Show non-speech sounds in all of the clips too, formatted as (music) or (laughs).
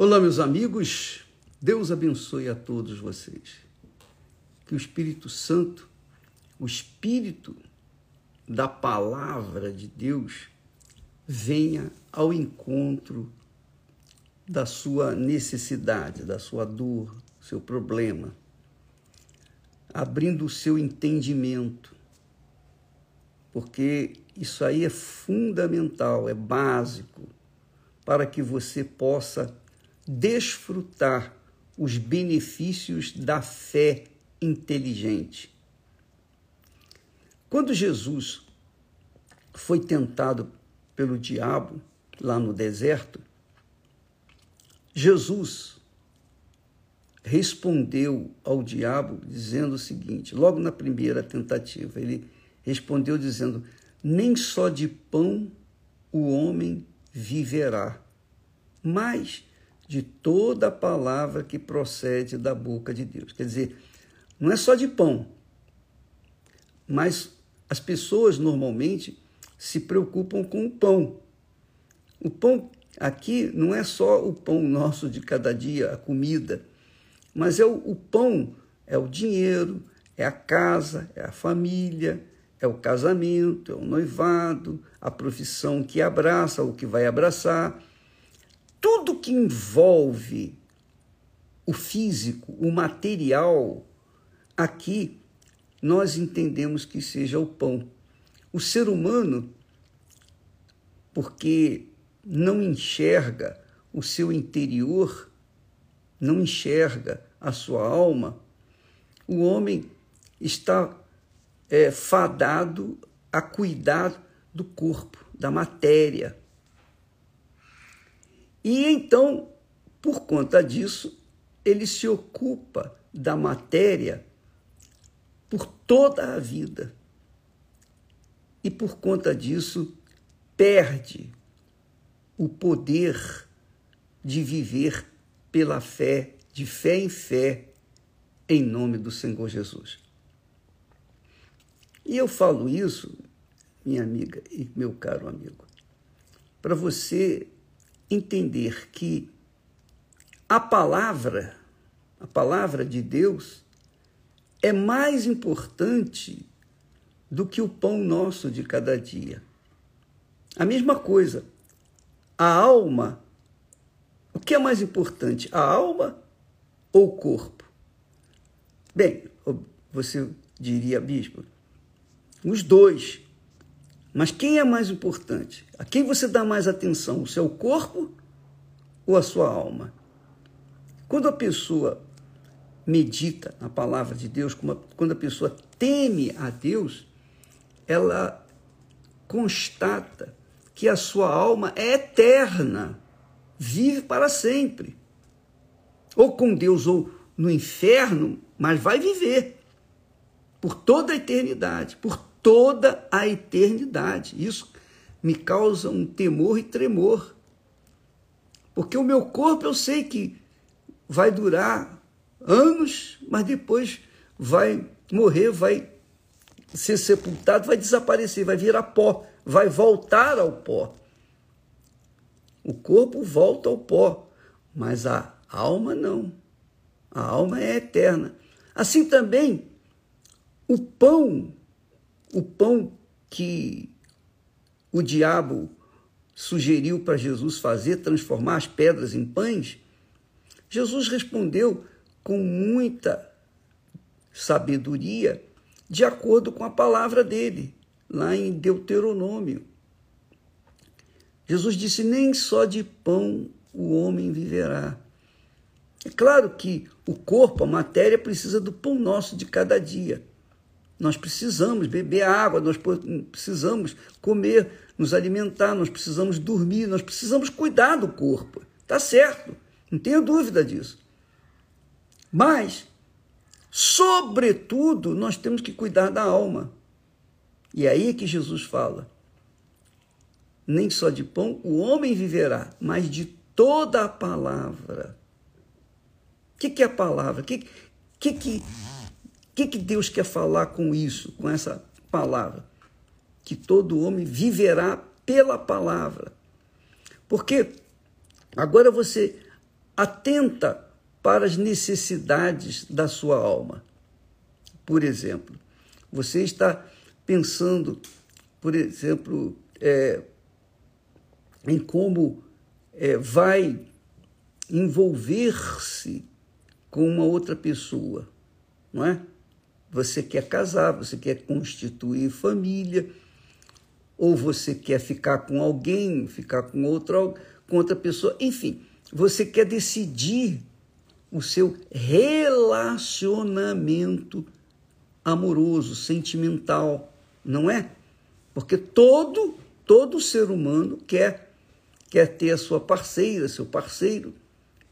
Olá, meus amigos. Deus abençoe a todos vocês. Que o Espírito Santo, o Espírito da palavra de Deus, venha ao encontro da sua necessidade, da sua dor, seu problema, abrindo o seu entendimento, porque isso aí é fundamental, é básico para que você possa desfrutar os benefícios da fé inteligente. Quando Jesus foi tentado pelo diabo lá no deserto, Jesus respondeu ao diabo dizendo o seguinte: logo na primeira tentativa, ele respondeu dizendo: Nem só de pão o homem viverá, mas de toda palavra que procede da boca de Deus. Quer dizer, não é só de pão, mas as pessoas normalmente se preocupam com o pão. O pão aqui não é só o pão nosso de cada dia, a comida, mas é o, o pão, é o dinheiro, é a casa, é a família, é o casamento, é o noivado, a profissão que abraça ou que vai abraçar. Que envolve o físico, o material, aqui nós entendemos que seja o pão. O ser humano, porque não enxerga o seu interior, não enxerga a sua alma, o homem está é, fadado a cuidar do corpo, da matéria. E então, por conta disso, ele se ocupa da matéria por toda a vida. E por conta disso, perde o poder de viver pela fé, de fé em fé, em nome do Senhor Jesus. E eu falo isso, minha amiga e meu caro amigo, para você entender que a palavra, a palavra de Deus, é mais importante do que o pão nosso de cada dia. A mesma coisa, a alma, o que é mais importante, a alma ou o corpo? Bem, você diria, bispo, os dois. Mas quem é mais importante? A quem você dá mais atenção? O seu corpo ou a sua alma? Quando a pessoa medita na palavra de Deus, quando a pessoa teme a Deus, ela constata que a sua alma é eterna, vive para sempre. Ou com Deus ou no inferno, mas vai viver por toda a eternidade, por toda a eternidade. Isso me causa um temor e tremor. Porque o meu corpo eu sei que vai durar anos, mas depois vai morrer, vai ser sepultado, vai desaparecer, vai virar pó, vai voltar ao pó. O corpo volta ao pó, mas a alma não. A alma é eterna. Assim também, o pão o pão que o diabo sugeriu para Jesus fazer, transformar as pedras em pães, Jesus respondeu com muita sabedoria, de acordo com a palavra dele, lá em Deuteronômio. Jesus disse: Nem só de pão o homem viverá. É claro que o corpo, a matéria, precisa do pão nosso de cada dia. Nós precisamos beber água, nós precisamos comer, nos alimentar, nós precisamos dormir, nós precisamos cuidar do corpo. Tá certo, não tenho dúvida disso. Mas, sobretudo, nós temos que cuidar da alma. E é aí que Jesus fala: nem só de pão o homem viverá, mas de toda a palavra. O que, que é a palavra? O que, que, que que, que Deus quer falar com isso, com essa palavra? Que todo homem viverá pela palavra. Porque agora você atenta para as necessidades da sua alma. Por exemplo, você está pensando, por exemplo, é, em como é, vai envolver-se com uma outra pessoa, não é? Você quer casar, você quer constituir família, ou você quer ficar com alguém, ficar com outra, com outra pessoa, enfim, você quer decidir o seu relacionamento amoroso, sentimental, não é? Porque todo todo ser humano quer quer ter a sua parceira, seu parceiro,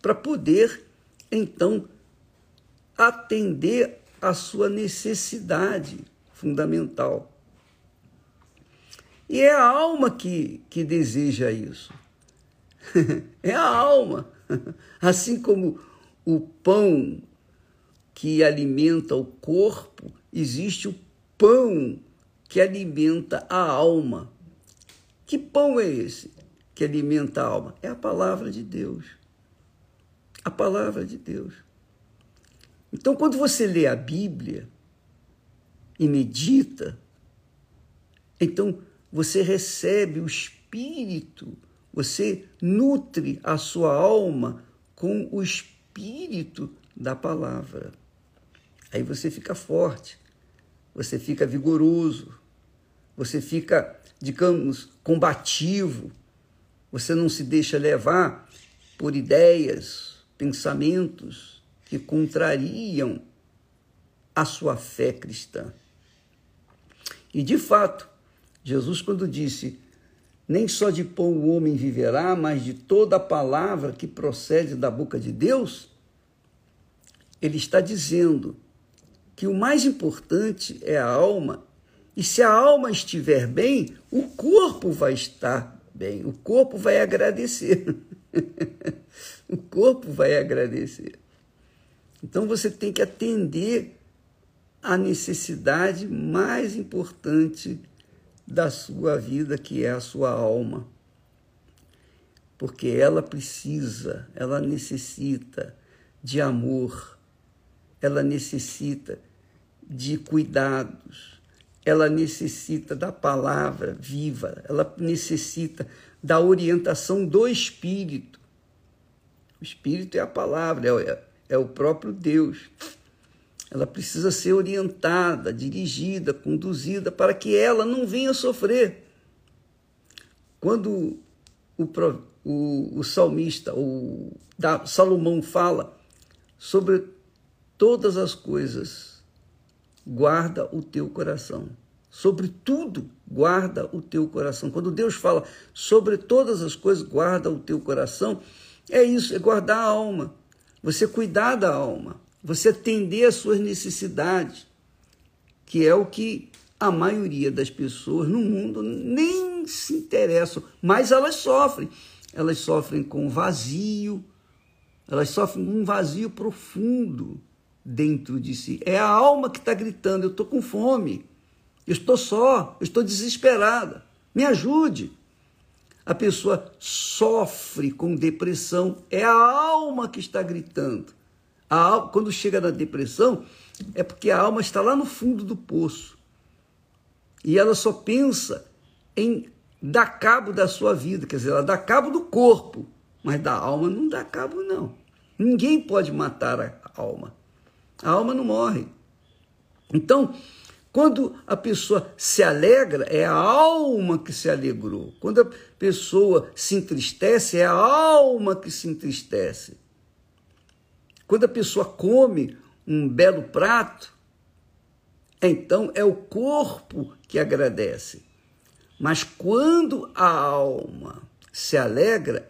para poder então atender a sua necessidade fundamental. E é a alma que, que deseja isso. (laughs) é a alma. (laughs) Assim como o pão que alimenta o corpo, existe o pão que alimenta a alma. Que pão é esse que alimenta a alma? É a palavra de Deus. A palavra de Deus. Então, quando você lê a Bíblia e medita, então você recebe o Espírito, você nutre a sua alma com o Espírito da palavra. Aí você fica forte, você fica vigoroso, você fica, digamos, combativo, você não se deixa levar por ideias, pensamentos que contrariam a sua fé cristã. E de fato, Jesus, quando disse: Nem só de pão o homem viverá, mas de toda a palavra que procede da boca de Deus, ele está dizendo que o mais importante é a alma, e se a alma estiver bem, o corpo vai estar bem, o corpo vai agradecer. (laughs) o corpo vai agradecer. Então você tem que atender a necessidade mais importante da sua vida, que é a sua alma. Porque ela precisa, ela necessita de amor, ela necessita de cuidados, ela necessita da palavra viva, ela necessita da orientação do Espírito. O Espírito é a palavra, é, é o próprio Deus ela precisa ser orientada, dirigida, conduzida para que ela não venha sofrer. Quando o, o, o salmista, o da, Salomão fala sobre todas as coisas, guarda o teu coração. Sobre tudo, guarda o teu coração. Quando Deus fala sobre todas as coisas, guarda o teu coração, é isso, é guardar a alma. Você cuidar da alma você atender às suas necessidades, que é o que a maioria das pessoas no mundo nem se interessam, mas elas sofrem. Elas sofrem com vazio, elas sofrem um vazio profundo dentro de si. É a alma que está gritando: eu estou com fome, eu estou só, eu estou desesperada, me ajude. A pessoa sofre com depressão, é a alma que está gritando. A, quando chega na depressão, é porque a alma está lá no fundo do poço. E ela só pensa em dar cabo da sua vida, quer dizer, ela dá cabo do corpo, mas da alma não dá cabo, não. Ninguém pode matar a alma. A alma não morre. Então, quando a pessoa se alegra, é a alma que se alegrou. Quando a pessoa se entristece, é a alma que se entristece. Quando a pessoa come um belo prato, então é o corpo que agradece. Mas quando a alma se alegra,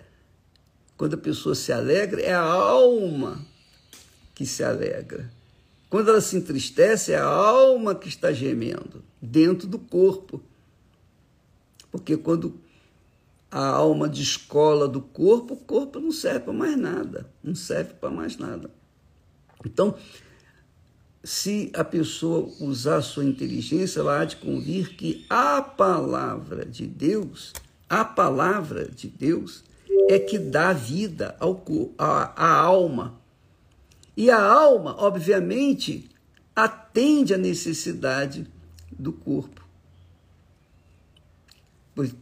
quando a pessoa se alegra, é a alma que se alegra. Quando ela se entristece, é a alma que está gemendo dentro do corpo. Porque quando a alma descola do corpo, o corpo não serve para mais nada, não serve para mais nada. Então, se a pessoa usar a sua inteligência, ela há de convir que a palavra de Deus, a palavra de Deus, é que dá vida ao à, à alma. E a alma, obviamente, atende à necessidade do corpo. Pois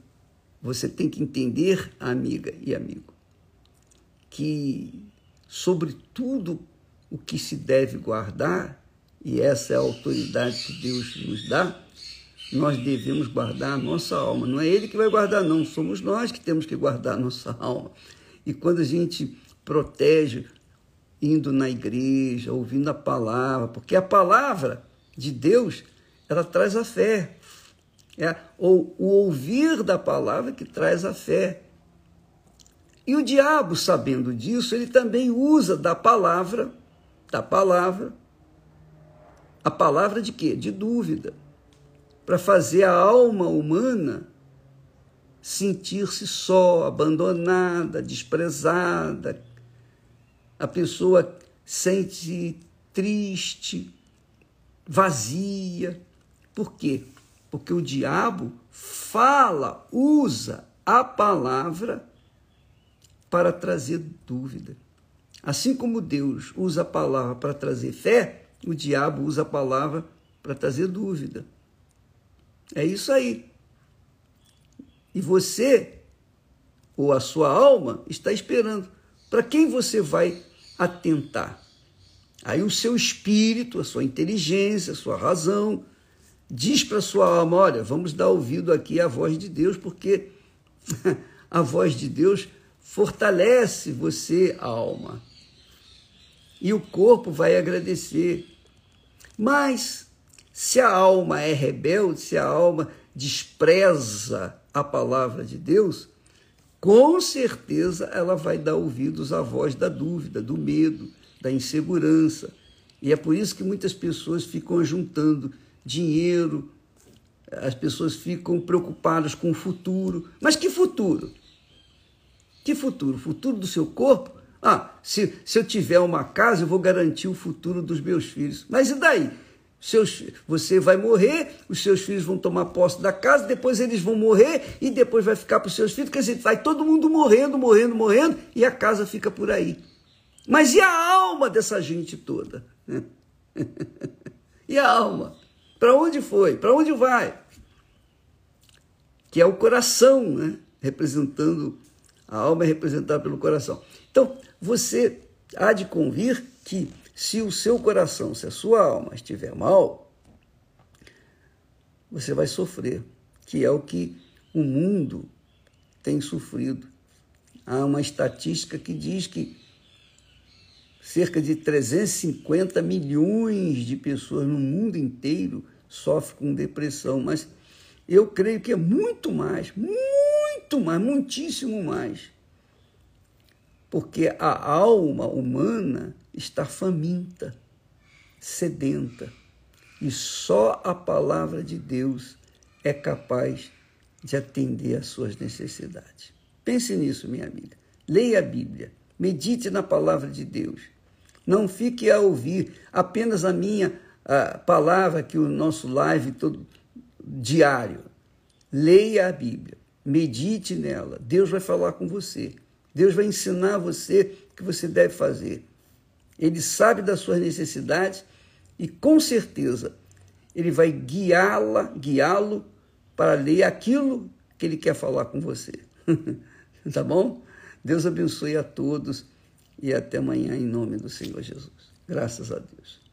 você tem que entender, amiga e amigo, que sobre tudo o que se deve guardar, e essa é a autoridade que Deus nos dá, nós devemos guardar a nossa alma. Não é Ele que vai guardar, não, somos nós que temos que guardar a nossa alma. E quando a gente protege, indo na igreja, ouvindo a palavra, porque a palavra de Deus, ela traz a fé. É, ou o ouvir da palavra que traz a fé. E o diabo, sabendo disso, ele também usa da palavra, da palavra, a palavra de quê? De dúvida para fazer a alma humana sentir-se só, abandonada, desprezada. A pessoa sente triste, vazia. Por quê? Porque o diabo fala, usa a palavra para trazer dúvida. Assim como Deus usa a palavra para trazer fé, o diabo usa a palavra para trazer dúvida. É isso aí. E você, ou a sua alma, está esperando. Para quem você vai atentar? Aí o seu espírito, a sua inteligência, a sua razão, diz para a sua alma: olha, vamos dar ouvido aqui à voz de Deus, porque (laughs) a voz de Deus fortalece você, a alma. E o corpo vai agradecer. Mas se a alma é rebelde, se a alma despreza a palavra de Deus, com certeza ela vai dar ouvidos à voz da dúvida, do medo, da insegurança. E é por isso que muitas pessoas ficam juntando dinheiro, as pessoas ficam preocupadas com o futuro. Mas que futuro? Que futuro? O futuro do seu corpo? Ah, se, se eu tiver uma casa, eu vou garantir o futuro dos meus filhos. Mas e daí? Seus, você vai morrer, os seus filhos vão tomar posse da casa, depois eles vão morrer e depois vai ficar para os seus filhos. Quer dizer, vai todo mundo morrendo, morrendo, morrendo e a casa fica por aí. Mas e a alma dessa gente toda? (laughs) e a alma? Para onde foi? Para onde vai? Que é o coração, né? representando, a alma é representada pelo coração. Então, você há de convir que se o seu coração, se a sua alma estiver mal, você vai sofrer, que é o que o mundo tem sofrido. Há uma estatística que diz que cerca de 350 milhões de pessoas no mundo inteiro sofrem com depressão, mas eu creio que é muito mais, muito mais, muitíssimo mais. Porque a alma humana está faminta, sedenta, e só a palavra de Deus é capaz de atender às suas necessidades. Pense nisso, minha amiga. Leia a Bíblia, medite na palavra de Deus. Não fique a ouvir apenas a minha a palavra que o nosso live todo diário. Leia a Bíblia, medite nela. Deus vai falar com você. Deus vai ensinar você o que você deve fazer. Ele sabe das suas necessidades e com certeza ele vai guiá-la, guiá-lo para ler aquilo que ele quer falar com você. (laughs) tá bom? Deus abençoe a todos e até amanhã em nome do Senhor Jesus. Graças a Deus.